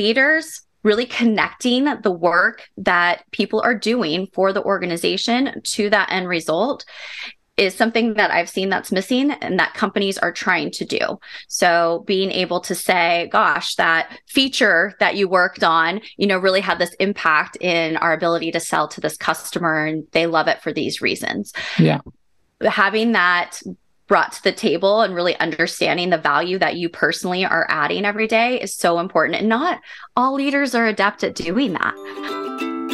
leaders really connecting the work that people are doing for the organization to that end result is something that I've seen that's missing and that companies are trying to do. So being able to say, gosh, that feature that you worked on, you know, really had this impact in our ability to sell to this customer and they love it for these reasons. Yeah. Having that brought to the table and really understanding the value that you personally are adding every day is so important. And not all leaders are adept at doing that.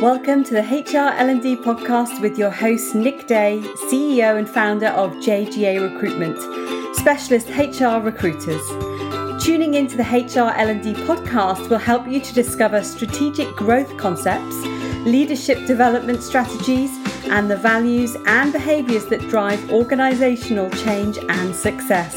Welcome to the HR L&D podcast with your host Nick Day, CEO and founder of JGA Recruitment, specialist HR recruiters. Tuning into the HR L&D podcast will help you to discover strategic growth concepts, leadership development strategies, and the values and behaviors that drive organizational change and success.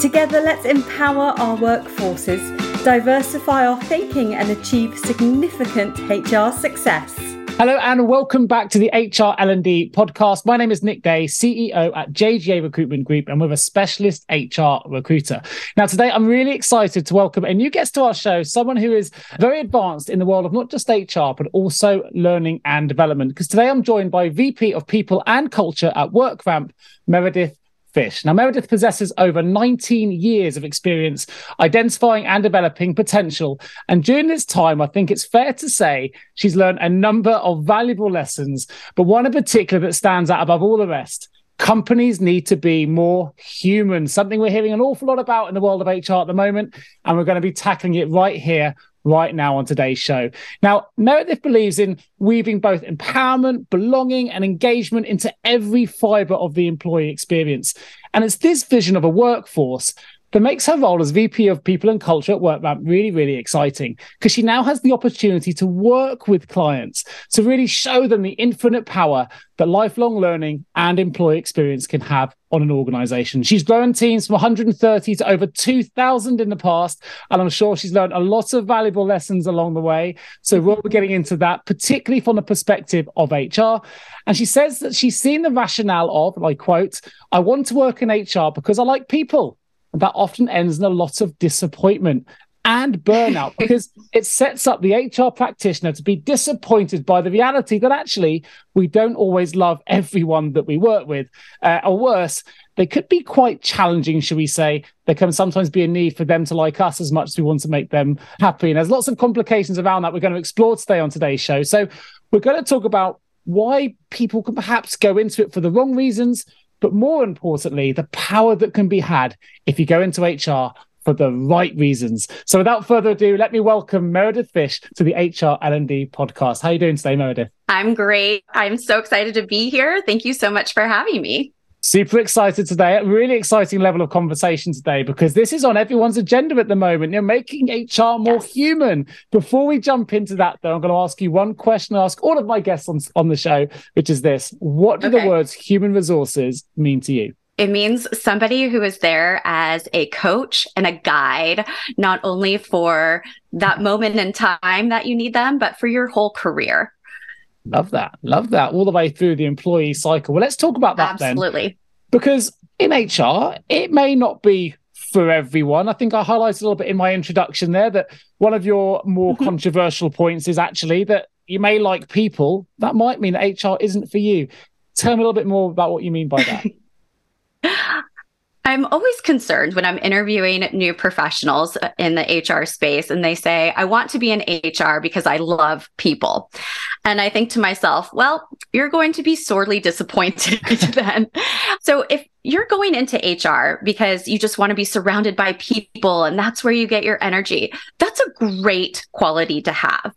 Together, let's empower our workforces, diversify our thinking, and achieve significant HR success. Hello and welcome back to the HR L&D podcast. My name is Nick Day, CEO at JGA Recruitment Group, and we're a specialist HR recruiter. Now, today I'm really excited to welcome a new guest to our show, someone who is very advanced in the world of not just HR, but also learning and development. Because today I'm joined by VP of People and Culture at WorkRamp, Meredith Fish. Now, Meredith possesses over 19 years of experience identifying and developing potential. And during this time, I think it's fair to say she's learned a number of valuable lessons, but one in particular that stands out above all the rest. Companies need to be more human, something we're hearing an awful lot about in the world of HR at the moment. And we're going to be tackling it right here right now on today's show. Now, Meredith believes in weaving both empowerment, belonging, and engagement into every fiber of the employee experience. And it's this vision of a workforce that makes her role as VP of People and Culture at WorkRamp really, really exciting because she now has the opportunity to work with clients to really show them the infinite power that lifelong learning and employee experience can have on an organization. She's grown teams from 130 to over 2,000 in the past, and I'm sure she's learned a lot of valuable lessons along the way. So we'll be getting into that, particularly from the perspective of HR. And she says that she's seen the rationale of, and I quote, I want to work in HR because I like people that often ends in a lot of disappointment and burnout because it sets up the HR practitioner to be disappointed by the reality that actually we don't always love everyone that we work with. Uh, or worse, they could be quite challenging, should we say. There can sometimes be a need for them to like us as much as we want to make them happy. And there's lots of complications around that we're going to explore today on today's show. So we're going to talk about why people can perhaps go into it for the wrong reasons, but more importantly, the power that can be had if you go into HR for the right reasons. So without further ado, let me welcome Meredith Fish to the HR L&D podcast. How are you doing today, Meredith? I'm great. I'm so excited to be here. Thank you so much for having me. Super excited today. A really exciting level of conversation today because this is on everyone's agenda at the moment. You're making HR more yes. human. Before we jump into that, though, I'm going to ask you one question. I ask all of my guests on, on the show, which is this: What do okay. the words human resources mean to you? It means somebody who is there as a coach and a guide, not only for that moment in time that you need them, but for your whole career. Love that. Love that. All the way through the employee cycle. Well, let's talk about that Absolutely. then. Because in HR, it may not be for everyone. I think I highlighted a little bit in my introduction there that one of your more mm-hmm. controversial points is actually that you may like people. That might mean that HR isn't for you. Tell me a little bit more about what you mean by that. I'm always concerned when I'm interviewing new professionals in the HR space and they say, I want to be in HR because I love people. And I think to myself, well, you're going to be sorely disappointed then. so if you're going into HR because you just want to be surrounded by people and that's where you get your energy, that's a great quality to have.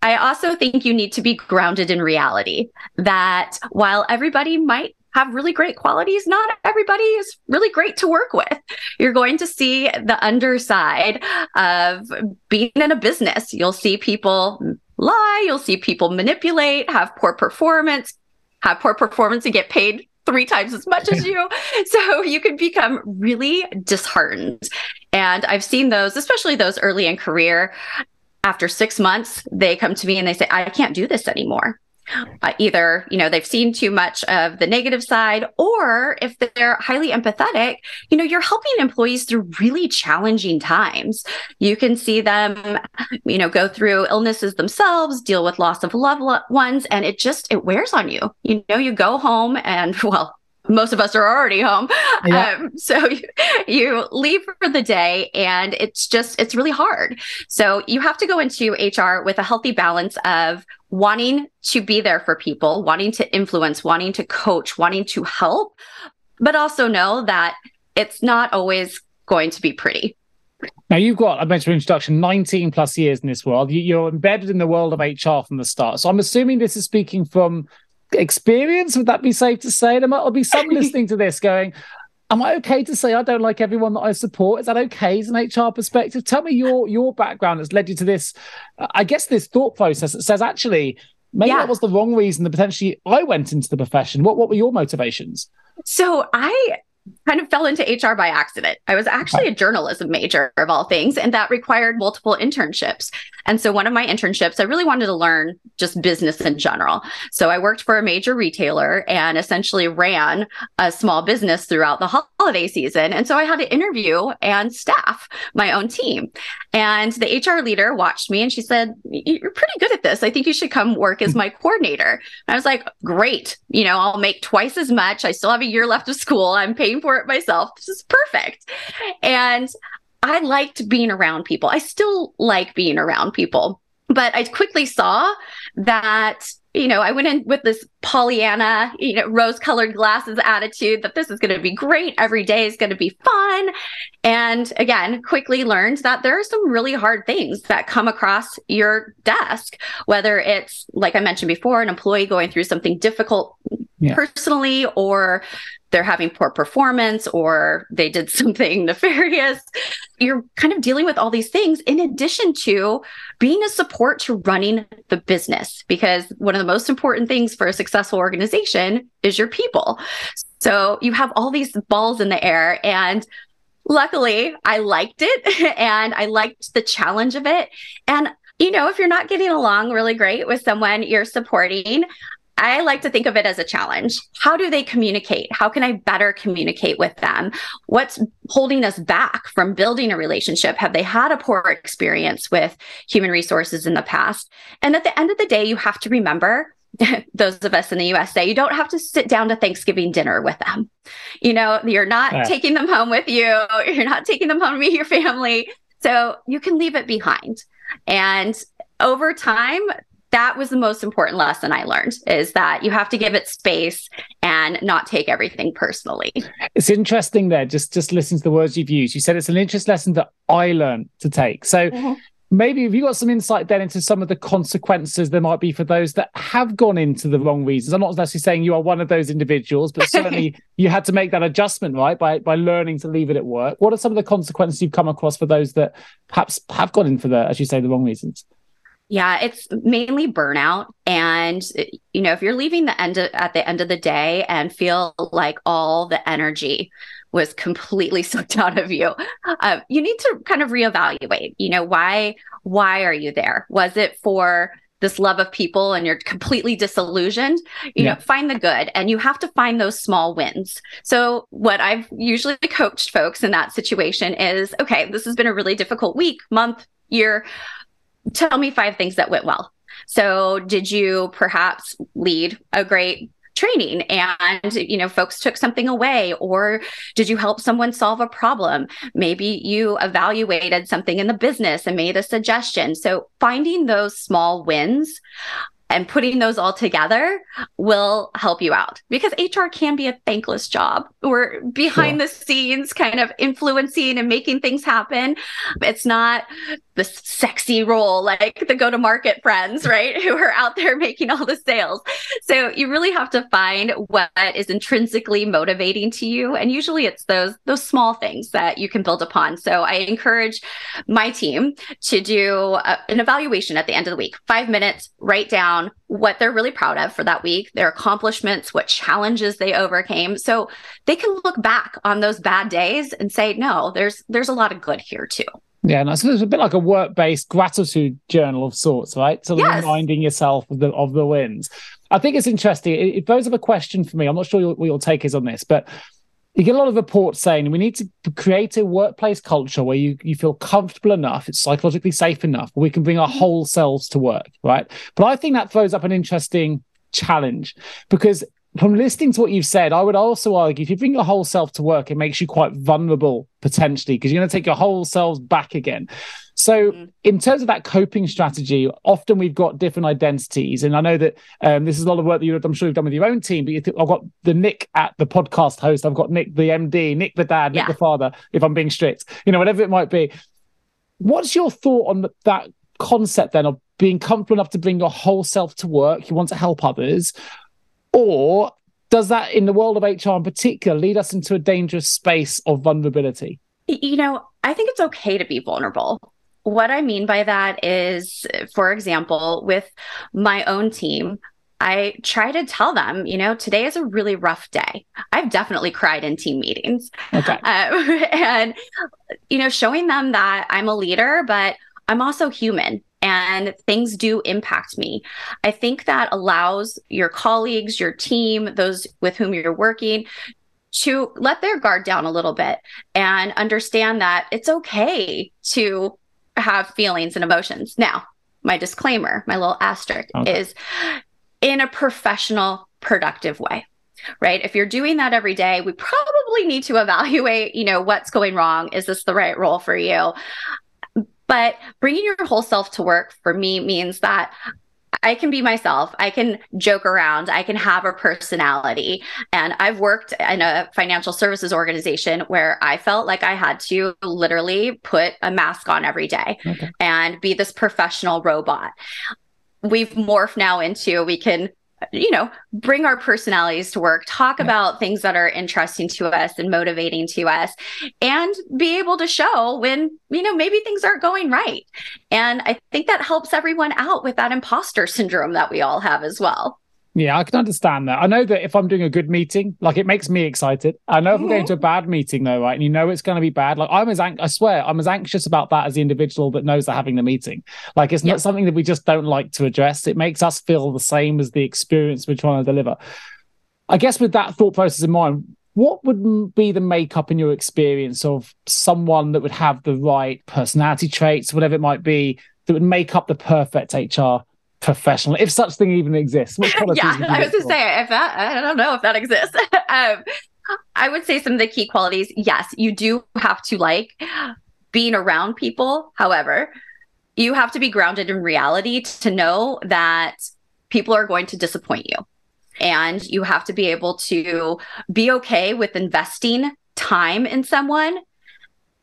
I also think you need to be grounded in reality that while everybody might have really great qualities, not everybody is really great to work with. You're going to see the underside of being in a business. You'll see people lie, you'll see people manipulate, have poor performance, have poor performance and get paid three times as much as you. So you can become really disheartened. And I've seen those, especially those early in career. After six months, they come to me and they say, I can't do this anymore. Uh, either you know they've seen too much of the negative side or if they're highly empathetic you know you're helping employees through really challenging times. You can see them you know go through illnesses themselves deal with loss of loved ones and it just it wears on you. You know you go home and well most of us are already home. Yeah. Um, so you, you leave for the day and it's just, it's really hard. So you have to go into HR with a healthy balance of wanting to be there for people, wanting to influence, wanting to coach, wanting to help, but also know that it's not always going to be pretty. Now you've got, I mentioned introduction, 19 plus years in this world. You're embedded in the world of HR from the start. So I'm assuming this is speaking from experience. Would that be safe to say? There might be some listening to this going, Am I okay to say I don't like everyone that I support? Is that okay as an HR perspective? Tell me your your background has led you to this. I guess this thought process that says actually maybe yeah. that was the wrong reason that potentially I went into the profession. What what were your motivations? So I kind of fell into HR by accident. I was actually a journalism major of all things, and that required multiple internships. And so, one of my internships, I really wanted to learn just business in general. So, I worked for a major retailer and essentially ran a small business throughout the holiday season. And so, I had to interview and staff my own team. And the HR leader watched me and she said, You're pretty good at this. I think you should come work as my coordinator. And I was like, Great. You know, I'll make twice as much. I still have a year left of school. I'm paying for it myself. This is perfect. And I liked being around people. I still like being around people. But I quickly saw that, you know, I went in with this Pollyanna, you know, rose colored glasses attitude that this is going to be great. Every day is going to be fun. And again, quickly learned that there are some really hard things that come across your desk, whether it's, like I mentioned before, an employee going through something difficult yeah. personally or they're having poor performance or they did something nefarious. You're kind of dealing with all these things in addition to being a support to running the business, because one of the most important things for a successful organization is your people. So you have all these balls in the air and luckily I liked it and I liked the challenge of it. And you know, if you're not getting along really great with someone you're supporting, I like to think of it as a challenge. How do they communicate? How can I better communicate with them? What's holding us back from building a relationship? Have they had a poor experience with human resources in the past? And at the end of the day, you have to remember those of us in the USA, you don't have to sit down to Thanksgiving dinner with them. You know, you're not yeah. taking them home with you, you're not taking them home to meet your family. So you can leave it behind. And over time, that was the most important lesson I learned is that you have to give it space and not take everything personally. It's interesting there, just just listen to the words you've used. You said it's an interest lesson that I learned to take. So mm-hmm. maybe have you got some insight then into some of the consequences there might be for those that have gone into the wrong reasons? I'm not necessarily saying you are one of those individuals, but certainly you had to make that adjustment, right? By by learning to leave it at work. What are some of the consequences you've come across for those that perhaps have gone in for the, as you say, the wrong reasons? Yeah, it's mainly burnout. And, you know, if you're leaving the end of, at the end of the day and feel like all the energy was completely sucked out of you, uh, you need to kind of reevaluate, you know, why, why are you there? Was it for this love of people and you're completely disillusioned, you yeah. know, find the good and you have to find those small wins. So, what I've usually coached folks in that situation is okay, this has been a really difficult week, month, year tell me five things that went well. So, did you perhaps lead a great training and you know folks took something away or did you help someone solve a problem maybe you evaluated something in the business and made a suggestion so finding those small wins and putting those all together will help you out because HR can be a thankless job. We're behind the scenes kind of influencing and making things happen. It's not the sexy role like the go to market friends, right? Who are out there making all the sales. So you really have to find what is intrinsically motivating to you. And usually it's those those small things that you can build upon. So I encourage my team to do a, an evaluation at the end of the week. 5 minutes, write down what they're really proud of for that week, their accomplishments, what challenges they overcame. So they can look back on those bad days and say, no, there's there's a lot of good here too. Yeah, and so it's a bit like a work-based gratitude journal of sorts, right? So yes. reminding yourself of the of the wins. I think it's interesting. It, it throws up a question for me. I'm not sure your, what your take is on this, but you get a lot of reports saying we need to create a workplace culture where you, you feel comfortable enough, it's psychologically safe enough, we can bring our mm-hmm. whole selves to work, right? But I think that throws up an interesting challenge because from listening to what you've said, I would also argue if you bring your whole self to work, it makes you quite vulnerable potentially because you're going to take your whole selves back again. So, mm-hmm. in terms of that coping strategy, often we've got different identities, and I know that um, this is a lot of work that you, I'm sure you've done with your own team. But th- I've got the Nick at the podcast host, I've got Nick the MD, Nick the dad, Nick yeah. the father. If I'm being strict, you know, whatever it might be. What's your thought on that concept then of being comfortable enough to bring your whole self to work? You want to help others, or does that, in the world of HR in particular, lead us into a dangerous space of vulnerability? You know, I think it's okay to be vulnerable. What I mean by that is, for example, with my own team, I try to tell them, you know, today is a really rough day. I've definitely cried in team meetings. Okay. Uh, and, you know, showing them that I'm a leader, but I'm also human and things do impact me. I think that allows your colleagues, your team, those with whom you're working to let their guard down a little bit and understand that it's okay to have feelings and emotions. Now, my disclaimer, my little asterisk okay. is in a professional, productive way. Right. If you're doing that every day, we probably need to evaluate, you know, what's going wrong. Is this the right role for you? But bringing your whole self to work for me means that I can be myself. I can joke around. I can have a personality. And I've worked in a financial services organization where I felt like I had to literally put a mask on every day okay. and be this professional robot. We've morphed now into we can you know, bring our personalities to work, talk yeah. about things that are interesting to us and motivating to us, and be able to show when, you know, maybe things aren't going right. And I think that helps everyone out with that imposter syndrome that we all have as well. Yeah, I can understand that. I know that if I'm doing a good meeting, like it makes me excited. I know if I'm going mm-hmm. to a bad meeting though, right, and you know it's going to be bad. Like I'm as ang- I swear I'm as anxious about that as the individual that knows they're having the meeting. Like it's not something that we just don't like to address. It makes us feel the same as the experience we're trying to deliver. I guess with that thought process in mind, what would be the makeup in your experience of someone that would have the right personality traits, whatever it might be, that would make up the perfect HR professional, if such thing even exists. yeah, I was to say if that I don't know if that exists. um, I would say some of the key qualities. Yes, you do have to like being around people. However, you have to be grounded in reality to know that people are going to disappoint you. And you have to be able to be okay with investing time in someone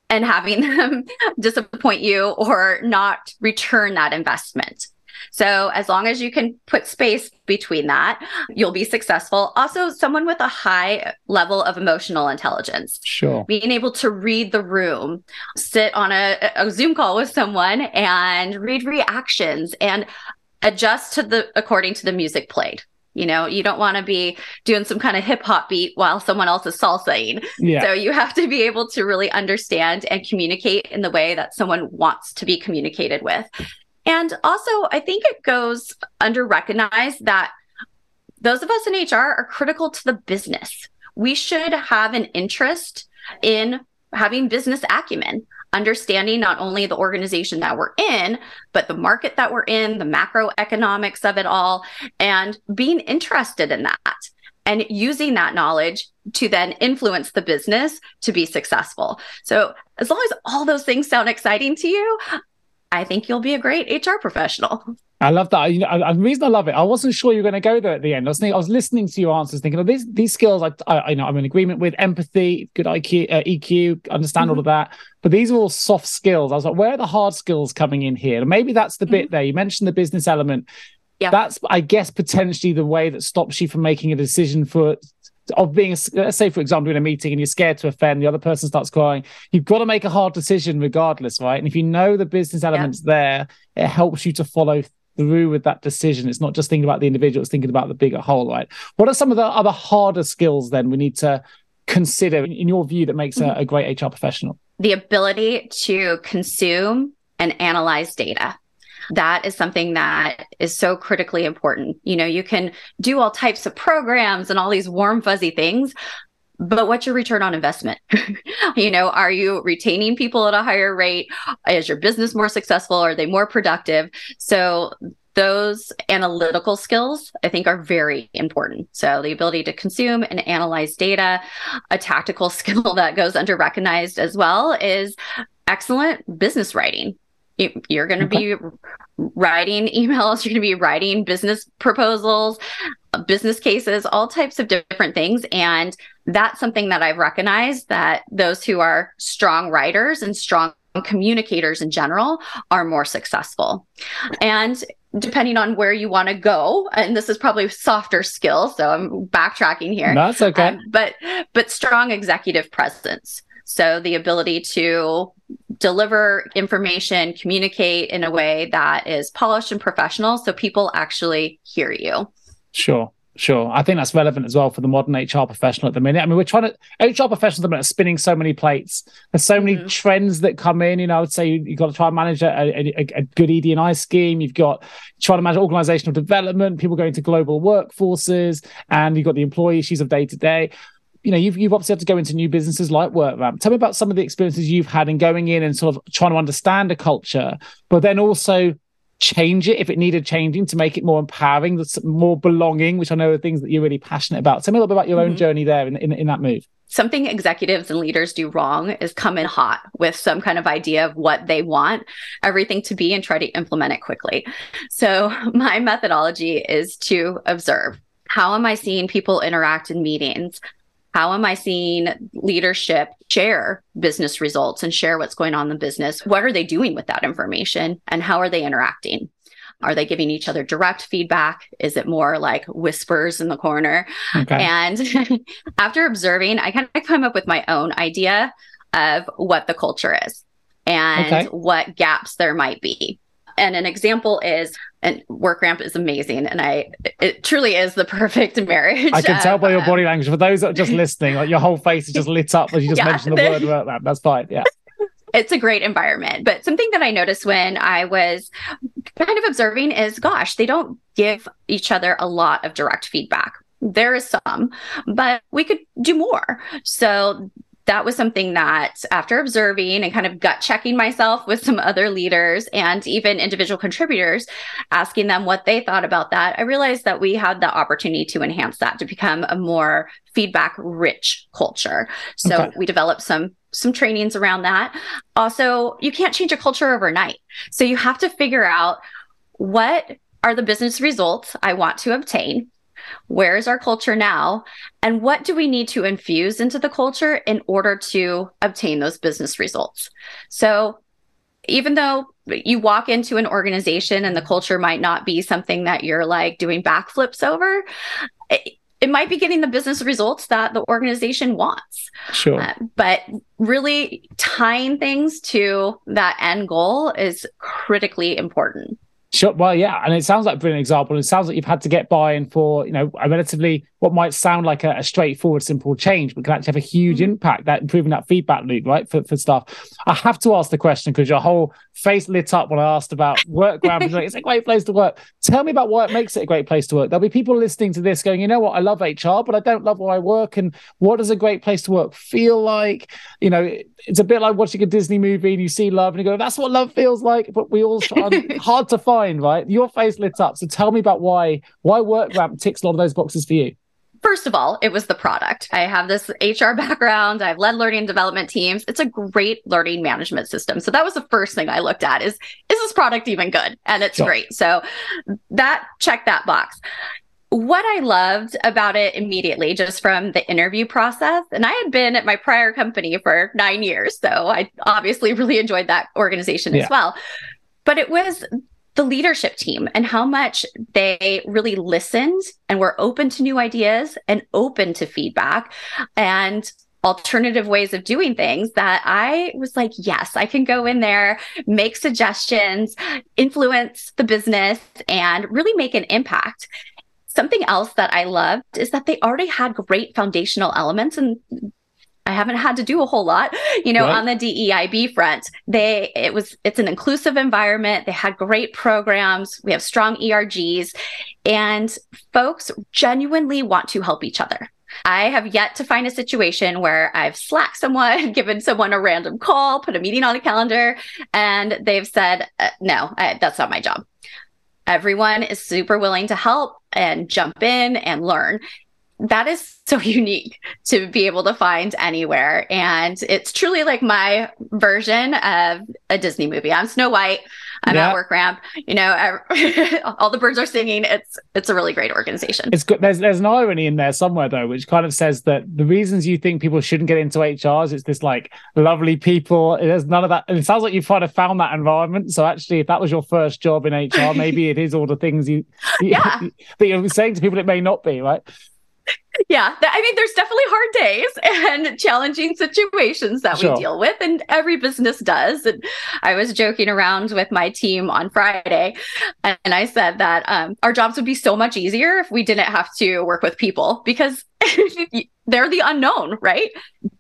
and having them disappoint you or not return that investment. So as long as you can put space between that, you'll be successful. Also, someone with a high level of emotional intelligence. Sure. Being able to read the room, sit on a, a Zoom call with someone and read reactions and adjust to the according to the music played. You know, you don't want to be doing some kind of hip hop beat while someone else is salsaing. Yeah. So you have to be able to really understand and communicate in the way that someone wants to be communicated with. And also, I think it goes under recognized that those of us in HR are critical to the business. We should have an interest in having business acumen, understanding not only the organization that we're in, but the market that we're in, the macroeconomics of it all, and being interested in that and using that knowledge to then influence the business to be successful. So, as long as all those things sound exciting to you, I think you'll be a great HR professional. I love that. You know, the reason I love it, I wasn't sure you were going to go there at the end. I was thinking, I was listening to your answers, thinking, oh, these these skills, I, I, you know, I'm in agreement with empathy, good IQ, uh, EQ, understand mm-hmm. all of that. But these are all soft skills. I was like, where are the hard skills coming in here? And maybe that's the mm-hmm. bit there. You mentioned the business element. Yeah. That's, I guess, potentially the way that stops you from making a decision for of being, let's uh, say, for example, in a meeting and you're scared to offend, the other person starts crying. You've got to make a hard decision regardless, right? And if you know the business elements yeah. there, it helps you to follow through with that decision. It's not just thinking about the individual, it's thinking about the bigger whole, right? What are some of the other harder skills then we need to consider, in your view, that makes a, mm-hmm. a great HR professional? The ability to consume and analyze data. That is something that is so critically important. You know, you can do all types of programs and all these warm, fuzzy things, but what's your return on investment? you know, are you retaining people at a higher rate? Is your business more successful? Are they more productive? So those analytical skills i think are very important so the ability to consume and analyze data a tactical skill that goes under recognized as well is excellent business writing you're going to be writing emails you're going to be writing business proposals business cases all types of different things and that's something that I've recognized that those who are strong writers and strong communicators in general are more successful. And depending on where you want to go, and this is probably softer skills, so I'm backtracking here. That's okay. Um, but but strong executive presence. So the ability to deliver information, communicate in a way that is polished and professional so people actually hear you. Sure. Sure. I think that's relevant as well for the modern HR professional at the minute. I mean, we're trying to, HR professionals at the minute are spinning so many plates. There's so many mm-hmm. trends that come in. You know, I would say you, have got to try and manage a, a, a good ED&I scheme. You've got trying to manage organizational development, people going to global workforces, and you've got the employee issues of day to day. You know, you've, you've obviously had to go into new businesses like WorkRamp. Tell me about some of the experiences you've had in going in and sort of trying to understand a culture, but then also change it if it needed changing to make it more empowering, more belonging, which I know are things that you're really passionate about. Tell me a little bit about your mm-hmm. own journey there in, in, in that move something executives and leaders do wrong is come in hot with some kind of idea of what they want everything to be and try to implement it quickly. So, my methodology is to observe how am I seeing people interact in meetings? How am I seeing leadership share business results and share what's going on in the business? What are they doing with that information and how are they interacting? Are they giving each other direct feedback? Is it more like whispers in the corner? Okay. And after observing, I kind of come up with my own idea of what the culture is and okay. what gaps there might be. And an example is, and WorkRamp is amazing, and I it truly is the perfect marriage. I can tell by your um, body language. For those that are just listening, like your whole face is just lit up as you just yeah, mentioned the word WorkRamp. That's fine. Yeah it's a great environment. But something that I noticed when I was kind of observing is gosh, they don't give each other a lot of direct feedback. There is some, but we could do more. So that was something that after observing and kind of gut checking myself with some other leaders and even individual contributors asking them what they thought about that i realized that we had the opportunity to enhance that to become a more feedback rich culture. So okay. we developed some some trainings around that. Also you can't change a culture overnight. So you have to figure out what are the business results i want to obtain where is our culture now? And what do we need to infuse into the culture in order to obtain those business results? So, even though you walk into an organization and the culture might not be something that you're like doing backflips over, it, it might be getting the business results that the organization wants. Sure. Uh, but really tying things to that end goal is critically important. Sure. Well, yeah, and it sounds like a brilliant example. It sounds like you've had to get buy-in for you know a relatively what might sound like a, a straightforward, simple change, but can actually have a huge mm-hmm. impact. That improving that feedback loop, right, for for stuff. I have to ask the question because your whole face lit up when I asked about work. it's a great place to work. Tell me about why it makes it a great place to work. There'll be people listening to this going, you know what, I love HR, but I don't love where I work. And what does a great place to work feel like? You know, it's a bit like watching a Disney movie and you see love and you go, that's what love feels like. But we all hard to find right? Your face lit up. So tell me about why why WorkRamp ticks a lot of those boxes for you. First of all, it was the product. I have this HR background. I've led learning and development teams. It's a great learning management system. So that was the first thing I looked at is is this product even good? And it's sure. great. So that check that box what I loved about it immediately, just from the interview process, and I had been at my prior company for nine years. So I obviously really enjoyed that organization yeah. as well. But it was the leadership team and how much they really listened and were open to new ideas and open to feedback and alternative ways of doing things that I was like, yes, I can go in there, make suggestions, influence the business, and really make an impact. Something else that I loved is that they already had great foundational elements and I haven't had to do a whole lot, you know, right. on the DEIB front. They it was it's an inclusive environment. They had great programs. We have strong ERGs and folks genuinely want to help each other. I have yet to find a situation where I've slacked someone, given someone a random call, put a meeting on a calendar, and they've said, uh, no, I, that's not my job. Everyone is super willing to help and jump in and learn that is so unique to be able to find anywhere. And it's truly like my version of a Disney movie. I'm Snow White. I'm yeah. at WorkRamp. You know, all the birds are singing. It's it's a really great organization. It's good. There's there's an irony in there somewhere though, which kind of says that the reasons you think people shouldn't get into HRs, it's this like lovely people. There's none of that. And it sounds like you've kind of found that environment. So actually, if that was your first job in HR, maybe it is all the things you, you yeah. that you're saying to people it may not be, right? Yeah i mean there's definitely hard days and challenging situations that sure. we deal with and every business does and i was joking around with my team on friday and i said that um, our jobs would be so much easier if we didn't have to work with people because they're the unknown right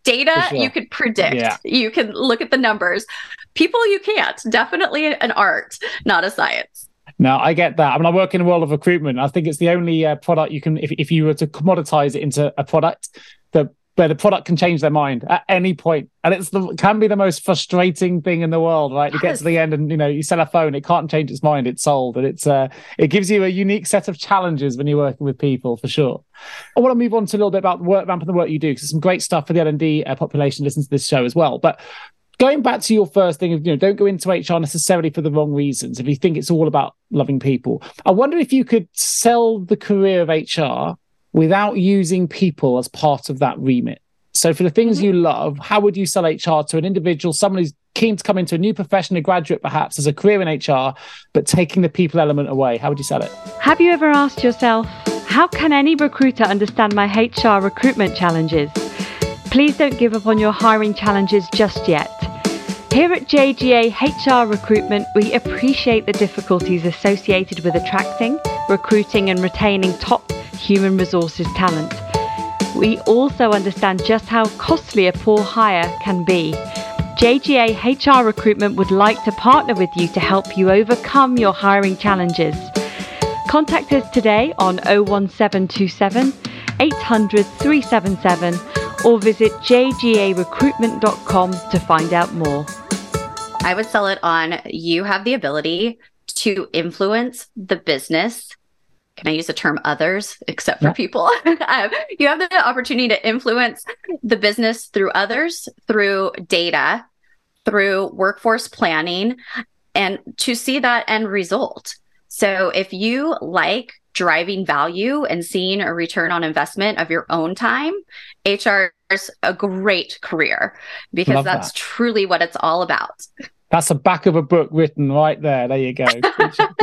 data sure. you could predict yeah. you can look at the numbers people you can't definitely an art not a science no, I get that. I mean, I work in the world of recruitment. I think it's the only uh, product you can, if, if you were to commoditize it into a product, that where the product can change their mind at any point, and it's the can be the most frustrating thing in the world, right? You get to the end, and you know you sell a phone, it can't change its mind, it's sold, and it's uh, it gives you a unique set of challenges when you're working with people for sure. I want to move on to a little bit about the WorkRamp and the work you do because some great stuff for the L and D uh, population listens to this show as well. But going back to your first thing of you know don't go into hr necessarily for the wrong reasons if you think it's all about loving people. I wonder if you could sell the career of hr without using people as part of that remit. So for the things mm-hmm. you love how would you sell hr to an individual someone who's keen to come into a new profession a graduate perhaps as a career in hr but taking the people element away? How would you sell it? Have you ever asked yourself how can any recruiter understand my hr recruitment challenges? Please don't give up on your hiring challenges just yet. Here at JGA HR Recruitment, we appreciate the difficulties associated with attracting, recruiting, and retaining top human resources talent. We also understand just how costly a poor hire can be. JGA HR Recruitment would like to partner with you to help you overcome your hiring challenges. Contact us today on 01727 800 377 or visit jgarecruitment.com to find out more. I would sell it on you have the ability to influence the business. Can I use the term others, except for yeah. people? um, you have the opportunity to influence the business through others, through data, through workforce planning, and to see that end result. So if you like driving value and seeing a return on investment of your own time, HR is a great career because Love that's that. truly what it's all about. That's the back of a book written right there. There you go.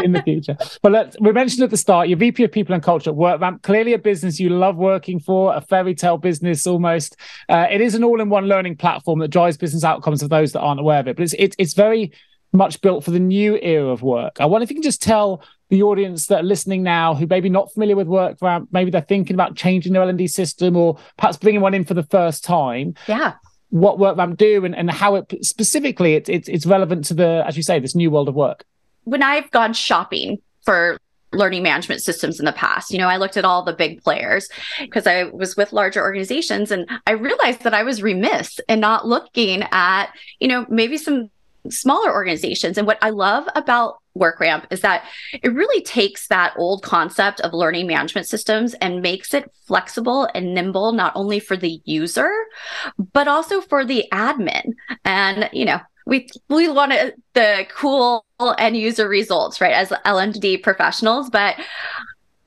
in the future. But let, we mentioned at the start, your VP of People and Culture at WorkRamp, clearly a business you love working for, a fairy tale business almost. Uh, it is an all-in-one learning platform that drives business outcomes of those that aren't aware of it. But it's it, it's very much built for the new era of work. I wonder if you can just tell the audience that are listening now who maybe not familiar with WorkRamp, maybe they're thinking about changing their L&D system or perhaps bringing one in for the first time. Yeah. What WorkRamp do and, and how it specifically it, it, it's relevant to the, as you say, this new world of work. When I've gone shopping for learning management systems in the past. You know, I looked at all the big players because I was with larger organizations and I realized that I was remiss in not looking at, you know, maybe some smaller organizations. And what I love about WorkRamp is that it really takes that old concept of learning management systems and makes it flexible and nimble, not only for the user, but also for the admin. And, you know, we we want the cool end user results, right, as L&D professionals, but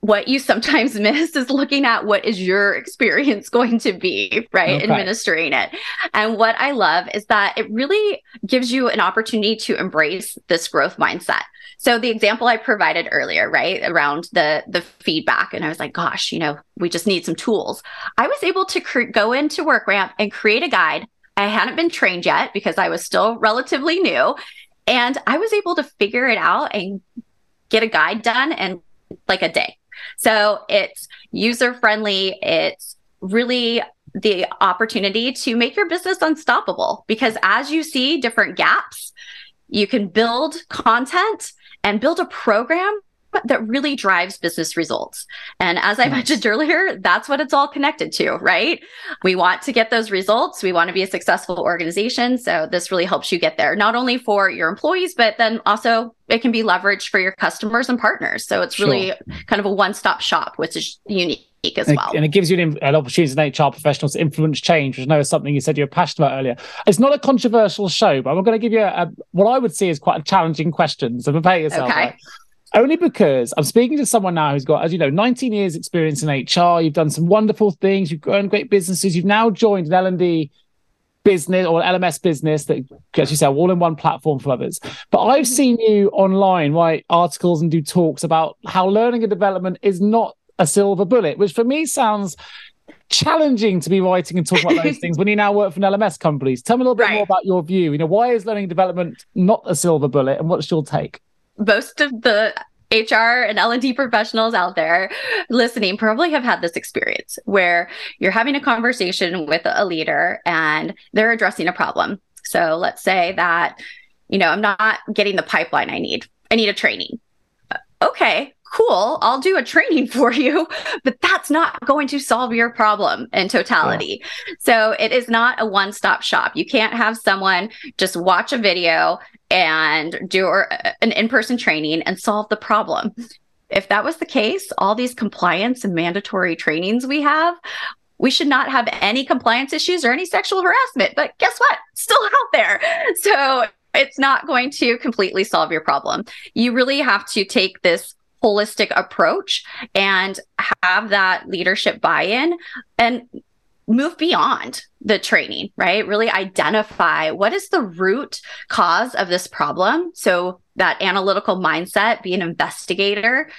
what you sometimes miss is looking at what is your experience going to be, right? Okay. Administering it. And what I love is that it really gives you an opportunity to embrace this growth mindset. So the example I provided earlier, right, around the the feedback and I was like, gosh, you know, we just need some tools. I was able to cre- go into WorkRamp and create a guide. I hadn't been trained yet because I was still relatively new, and I was able to figure it out and get a guide done in like a day so it's user friendly. It's really the opportunity to make your business unstoppable because as you see different gaps, you can build content and build a program that really drives business results. And as I mentioned earlier, that's what it's all connected to, right? We want to get those results. We want to be a successful organization. So this really helps you get there, not only for your employees, but then also it can be leveraged for your customers and partners. So it's really sure. kind of a one stop shop, which is unique as well. And it gives you an, an, opportunity as an HR professional to influence change, which I know is something you said you're passionate about earlier. It's not a controversial show, but I'm going to give you a, a, what I would see is quite a challenging question. So prepare yourself. Okay. Right? only because I'm speaking to someone now who's got, as you know, 19 years experience in HR. You've done some wonderful things. You've grown great businesses. You've now joined an L&D business or LMS business that, as you say, all in one platform for others. But I've mm-hmm. seen you online write articles and do talks about how learning and development is not a silver bullet, which for me sounds challenging to be writing and talking about those things when you now work for an LMS companies. Tell me a little bit right. more about your view. You know, why is learning development not a silver bullet and what's your take? most of the HR and L&D professionals out there listening probably have had this experience where you're having a conversation with a leader and they're addressing a problem. So let's say that you know, I'm not getting the pipeline I need. I need a training. Uh, okay, cool, I'll do a training for you, but that's not going to solve your problem in totality. Yeah. So it is not a one stop shop. You can't have someone just watch a video and do uh, an in person training and solve the problem. If that was the case, all these compliance and mandatory trainings we have, we should not have any compliance issues or any sexual harassment. But guess what? Still out there. So it's not going to completely solve your problem. You really have to take this holistic approach and have that leadership buy in and move beyond the training, right? Really identify what is the root cause of this problem. So, that analytical mindset, be an investigator,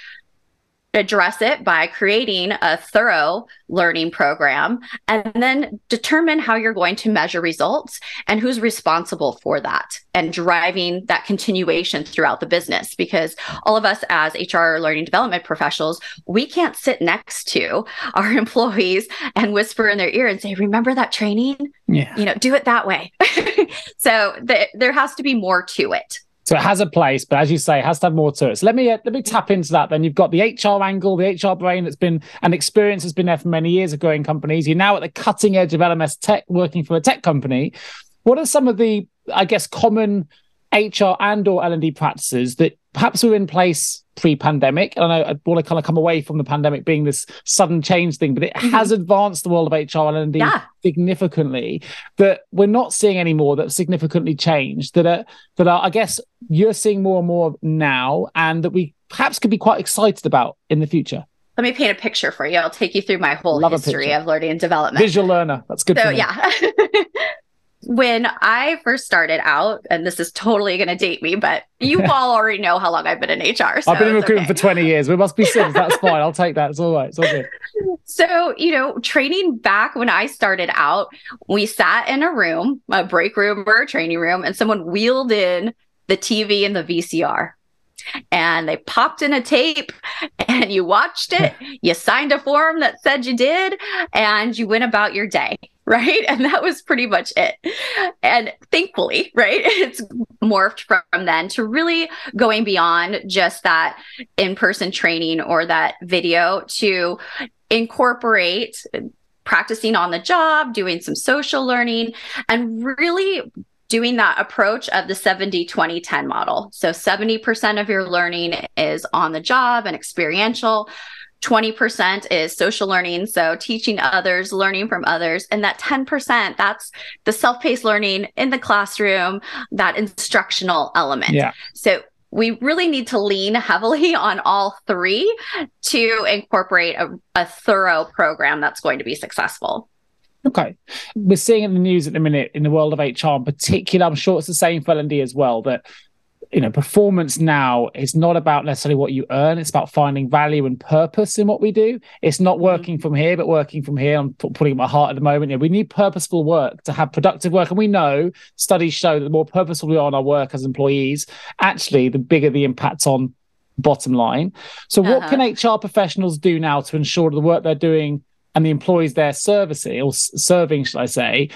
address it by creating a thorough learning program and then determine how you're going to measure results and who's responsible for that and driving that continuation throughout the business. Because all of us as HR learning development professionals we can't sit next to our employees and whisper in their ear and say remember that training? Yeah. You know do it that way. So th- there has to be more to it so it has a place, but as you say, it has to have more to it. So let me uh, let me tap into that. Then you've got the HR angle, the HR brain that's been an experience that's been there for many years of growing companies. You're now at the cutting edge of LMS tech, working for a tech company. What are some of the, I guess, common HR and or L&D practices that perhaps were in place pre-pandemic. And I know I want to kind of come away from the pandemic being this sudden change thing, but it mm-hmm. has advanced the world of HR and L&D yeah. significantly that we're not seeing anymore that significantly changed that are that are I guess you're seeing more and more now and that we perhaps could be quite excited about in the future. Let me paint a picture for you. I'll take you through my whole Love history of learning and development. Visual learner. That's good. So yeah. when I first started out, and this is totally going to date me, but you all already know how long I've been in HR. So I've been in recruitment okay. for 20 years. We must be sims. That's fine. I'll take that. It's all right. It's all good. So, you know, training back when I started out, we sat in a room, a break room or a training room, and someone wheeled in the TV and the VCR and they popped in a tape and you watched it, you signed a form that said you did, and you went about your day. Right. And that was pretty much it. And thankfully, right, it's morphed from then to really going beyond just that in person training or that video to incorporate practicing on the job, doing some social learning, and really doing that approach of the 70 20 10 model. So 70% of your learning is on the job and experiential. 20% is social learning, so teaching others, learning from others. And that 10%, that's the self paced learning in the classroom, that instructional element. Yeah. So we really need to lean heavily on all three to incorporate a, a thorough program that's going to be successful. Okay. We're seeing in the news at the minute in the world of HR in particular, I'm sure it's the same for L&D as well, that you know, performance now is not about necessarily what you earn. It's about finding value and purpose in what we do. It's not mm-hmm. working mm-hmm. from here, but working from here. I'm putting my heart at the moment. You know, we need purposeful work to have productive work. And we know studies show that the more purposeful we are in our work as employees, actually, the bigger the impact on bottom line. So, uh-huh. what can HR professionals do now to ensure the work they're doing and the employees they're servicing or serving, should I say,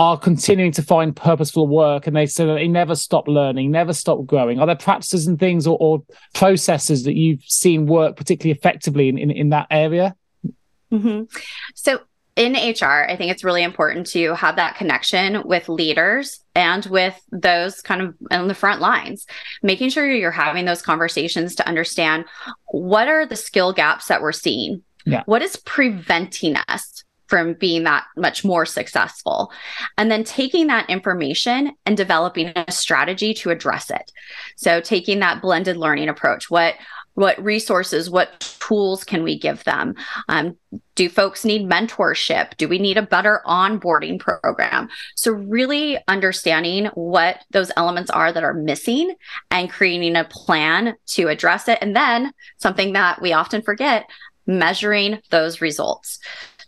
are continuing to find purposeful work and they say that they never stop learning, never stop growing? Are there practices and things or, or processes that you've seen work particularly effectively in, in, in that area? Mm-hmm. So, in HR, I think it's really important to have that connection with leaders and with those kind of on the front lines, making sure you're having those conversations to understand what are the skill gaps that we're seeing? Yeah. What is preventing us from being that much more successful. And then taking that information and developing a strategy to address it. So taking that blended learning approach, what what resources, what tools can we give them? Um, do folks need mentorship? Do we need a better onboarding program? So, really understanding what those elements are that are missing and creating a plan to address it. And then something that we often forget measuring those results.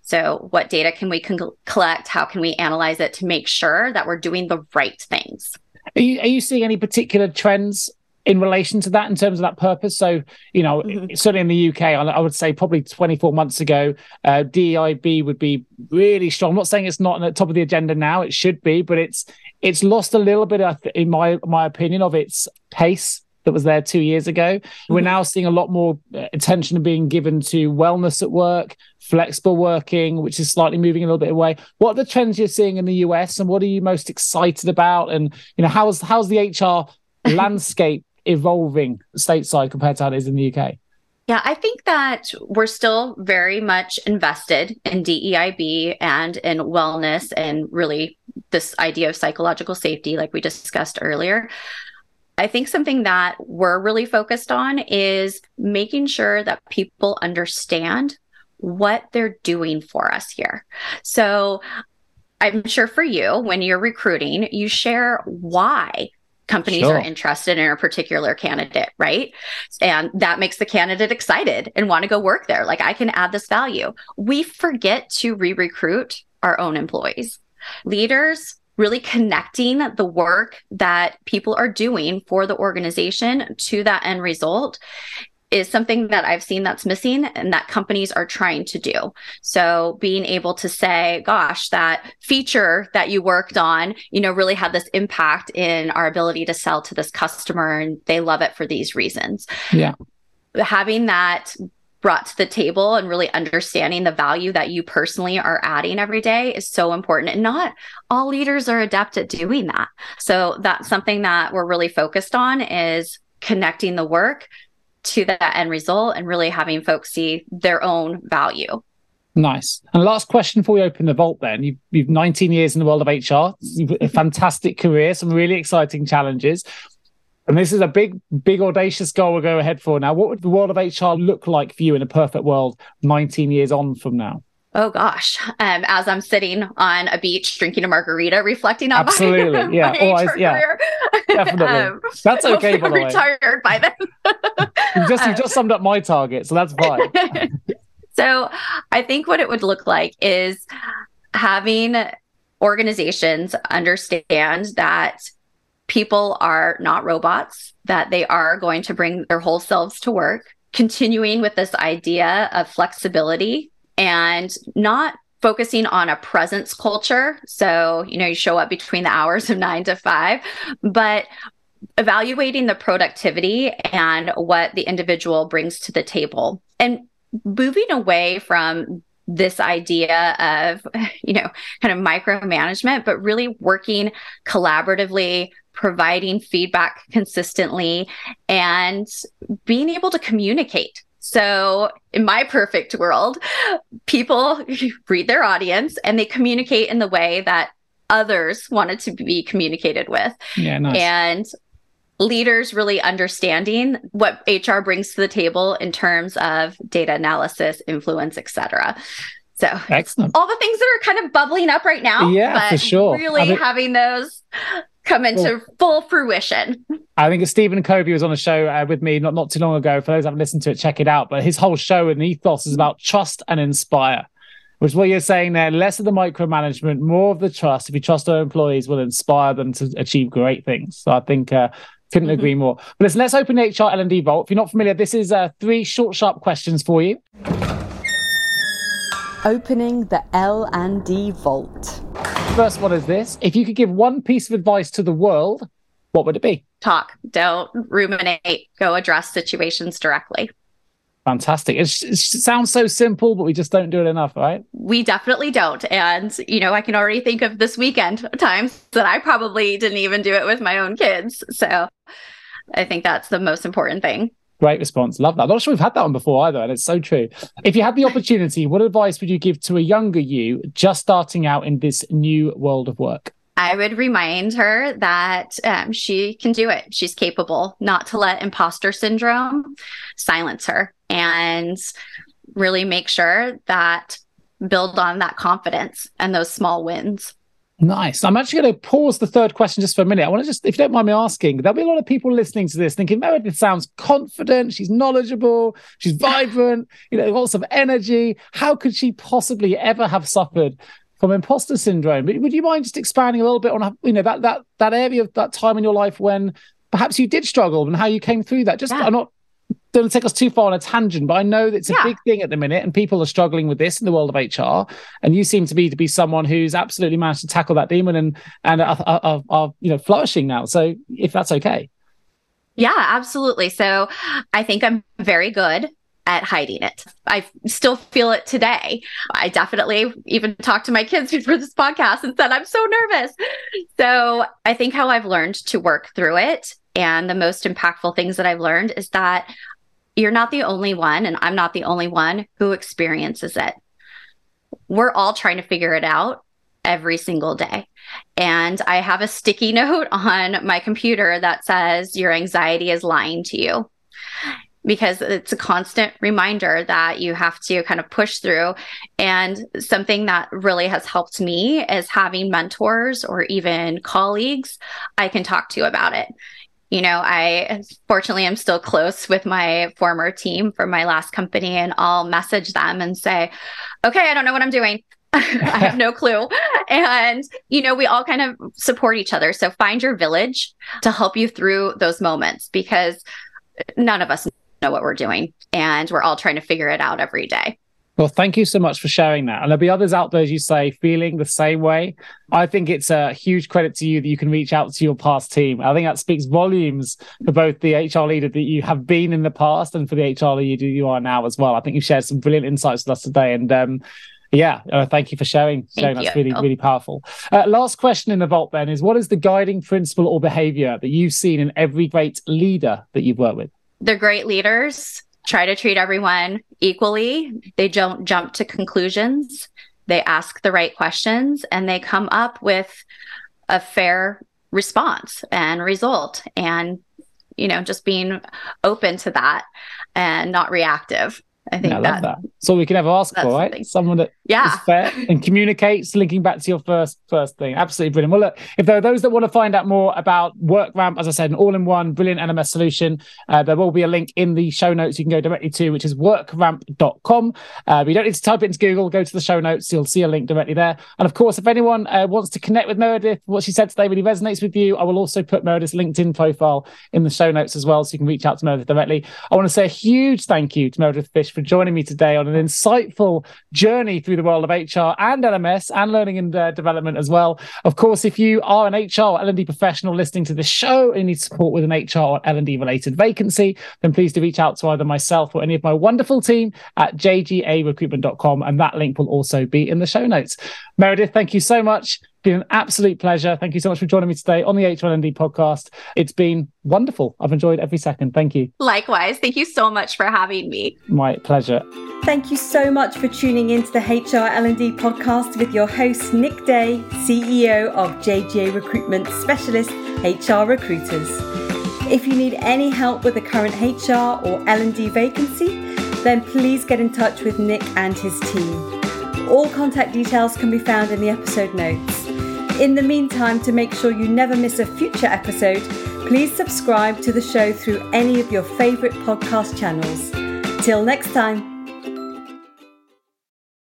So, what data can we con- collect? How can we analyze it to make sure that we're doing the right things? Are you, are you seeing any particular trends in relation to that in terms of that purpose. So, you know, mm-hmm. certainly in the UK, I, would say probably 24 months ago, uh, DEIB would be really strong. I'm not saying it's not at the top of the agenda now; it should be, but it's it's lost a little bit, in my my opinion, of its pace that was there two years ago. Mm-hmm. We're now seeing a lot more uh, attention being given to wellness at work, flexible working, which is slightly moving a little bit away. What are the trends you're seeing in the US, and what are you most excited about? And you know, how's how's the HR landscape evolving stateside compared to how it is in the UK? Yeah, I think that we're still very much invested in DEIB and in wellness and really this idea of psychological safety, like we discussed earlier. I think something that we're really focused on is making sure that people understand what they're doing for us here. So I'm sure for you, when you're recruiting, you share why companies sure. are interested in a particular candidate, right? And that makes the candidate excited and want to go work there. Like, I can add this value. We forget to re recruit our own employees. Leaders really connecting the work that people are doing for the organization to that end result is something that I've seen that's missing and that companies are trying to do. So being able to say, gosh, that feature that you worked on, you know, really had this impact in our ability to sell to this customer and they love it for these reasons. Yeah. Having that brought to the table and really understanding the value that you personally are adding every day is so important. And not all leaders are adept at doing that. So that's something that we're really focused on is connecting the work to that end result and really having folks see their own value. Nice. And last question before we open the vault then. You've, you've 19 years in the world of HR, a fantastic career, some really exciting challenges. And this is a big, big, audacious goal we'll go ahead for now. What would the world of HR look like for you in a perfect world 19 years on from now? Oh gosh, um, as I'm sitting on a beach drinking a margarita, reflecting on absolutely, my, yeah, my Always, yeah, career. definitely. Um, that's okay. By the way, retired by then. you just you just summed up my target, so that's fine. so, I think what it would look like is having organizations understand that people are not robots, that they are going to bring their whole selves to work. Continuing with this idea of flexibility and not focusing on a presence culture. So, you know, you show up between the hours of nine to five, but evaluating the productivity and what the individual brings to the table and moving away from this idea of, you know, kind of micromanagement, but really working collaboratively, providing feedback consistently, and being able to communicate so, in my perfect world, people read their audience and they communicate in the way that others wanted to be communicated with. Yeah, nice. And leaders really understanding what HR brings to the table in terms of data analysis, influence, etc. So, excellent. All the things that are kind of bubbling up right now. Yeah, for sure. Really I mean, having those come into well, full fruition. I think Stephen Covey was on a show uh, with me not, not too long ago. For those who haven't listened to it, check it out. But his whole show and ethos is about trust and inspire, which is what you're saying there. Less of the micromanagement, more of the trust. If you trust our employees, will inspire them to achieve great things. So I think uh, couldn't mm-hmm. agree more. But listen, let's open the HR L&D Vault. If you're not familiar, this is uh, three short, sharp questions for you. opening the L&D vault. First one is this. If you could give one piece of advice to the world, what would it be? Talk, don't ruminate, go address situations directly. Fantastic. it sounds so simple, but we just don't do it enough, right? We definitely don't. And, you know, I can already think of this weekend times that I probably didn't even do it with my own kids. So I think that's the most important thing. Great response. Love that. I'm not sure we've had that one before either. And it's so true. If you had the opportunity, what advice would you give to a younger you just starting out in this new world of work? I would remind her that um, she can do it. She's capable, not to let imposter syndrome silence her and really make sure that build on that confidence and those small wins. Nice. I'm actually going to pause the third question just for a minute. I want to just, if you don't mind me asking, there'll be a lot of people listening to this thinking Meredith sounds confident, she's knowledgeable, she's vibrant, you know, lots of energy. How could she possibly ever have suffered from imposter syndrome. But would you mind just expanding a little bit on you know that that that area of that time in your life when perhaps you did struggle and how you came through that? Just yeah. I'm not don't take us too far on a tangent, but I know that it's a yeah. big thing at the minute, and people are struggling with this in the world of HR. And you seem to be to be someone who's absolutely managed to tackle that demon and and are, are, are you know flourishing now. So if that's okay. Yeah, absolutely. So I think I'm very good at hiding it. I still feel it today. I definitely even talked to my kids before this podcast and said, I'm so nervous. So I think how I've learned to work through it and the most impactful things that I've learned is that you're not the only one, and I'm not the only one who experiences it. We're all trying to figure it out every single day. And I have a sticky note on my computer that says, Your anxiety is lying to you because it's a constant reminder that you have to kind of push through. And something that really has helped me is having mentors or even colleagues I can talk to about it. You know, I fortunately am still close with my former team from my last company, and I'll message them and say, okay, I don't know what I'm doing. I have no clue. And, you know, we all kind of support each other. So find your village to help you through those moments because none of us know what we're doing. And we're all trying to figure it out every day. Well, thank you so much for sharing that. And there'll be others out there, as you say, feeling the same way. I think it's a huge credit to you that you can reach out to your past team. I think that speaks volumes for both the HR leader that you have been in the past and for the HR leader you are now as well. I think you've shared some brilliant insights with us today. And um, yeah, uh, thank you for sharing. sharing. That's really, really powerful. Uh, last question in the vault then is what is the guiding principle or behavior that you've seen in every great leader that you've worked with? they're great leaders, try to treat everyone equally. They don't jump to conclusions. They ask the right questions and they come up with a fair response and result and you know just being open to that and not reactive I think I that, that. So we can ever ask for, right? Something. Someone that yeah. is fair and communicates, linking back to your first first thing. Absolutely brilliant. Well, look, if there are those that want to find out more about WorkRamp, as I said, an all-in-one brilliant LMS solution, uh, there will be a link in the show notes you can go directly to, which is workramp.com. Uh, but you don't need to type it into Google. Go to the show notes. You'll see a link directly there. And of course, if anyone uh, wants to connect with Meredith, what she said today really resonates with you, I will also put Meredith's LinkedIn profile in the show notes as well, so you can reach out to Meredith directly. I want to say a huge thank you to Meredith Fish for joining me today on an insightful journey through the world of HR and LMS and learning and uh, development as well. Of course, if you are an HR or L&D professional listening to this show and need support with an HR or L&D related vacancy, then please do reach out to either myself or any of my wonderful team at jgarecruitment.com. And that link will also be in the show notes. Meredith, thank you so much been an absolute pleasure. Thank you so much for joining me today on the HR L&D podcast. It's been wonderful. I've enjoyed every second. Thank you. Likewise. Thank you so much for having me. My pleasure. Thank you so much for tuning into the HR L&D podcast with your host Nick Day, CEO of JGA Recruitment Specialist HR Recruiters. If you need any help with a current HR or L&D vacancy, then please get in touch with Nick and his team. All contact details can be found in the episode notes. In the meantime, to make sure you never miss a future episode, please subscribe to the show through any of your favourite podcast channels. Till next time.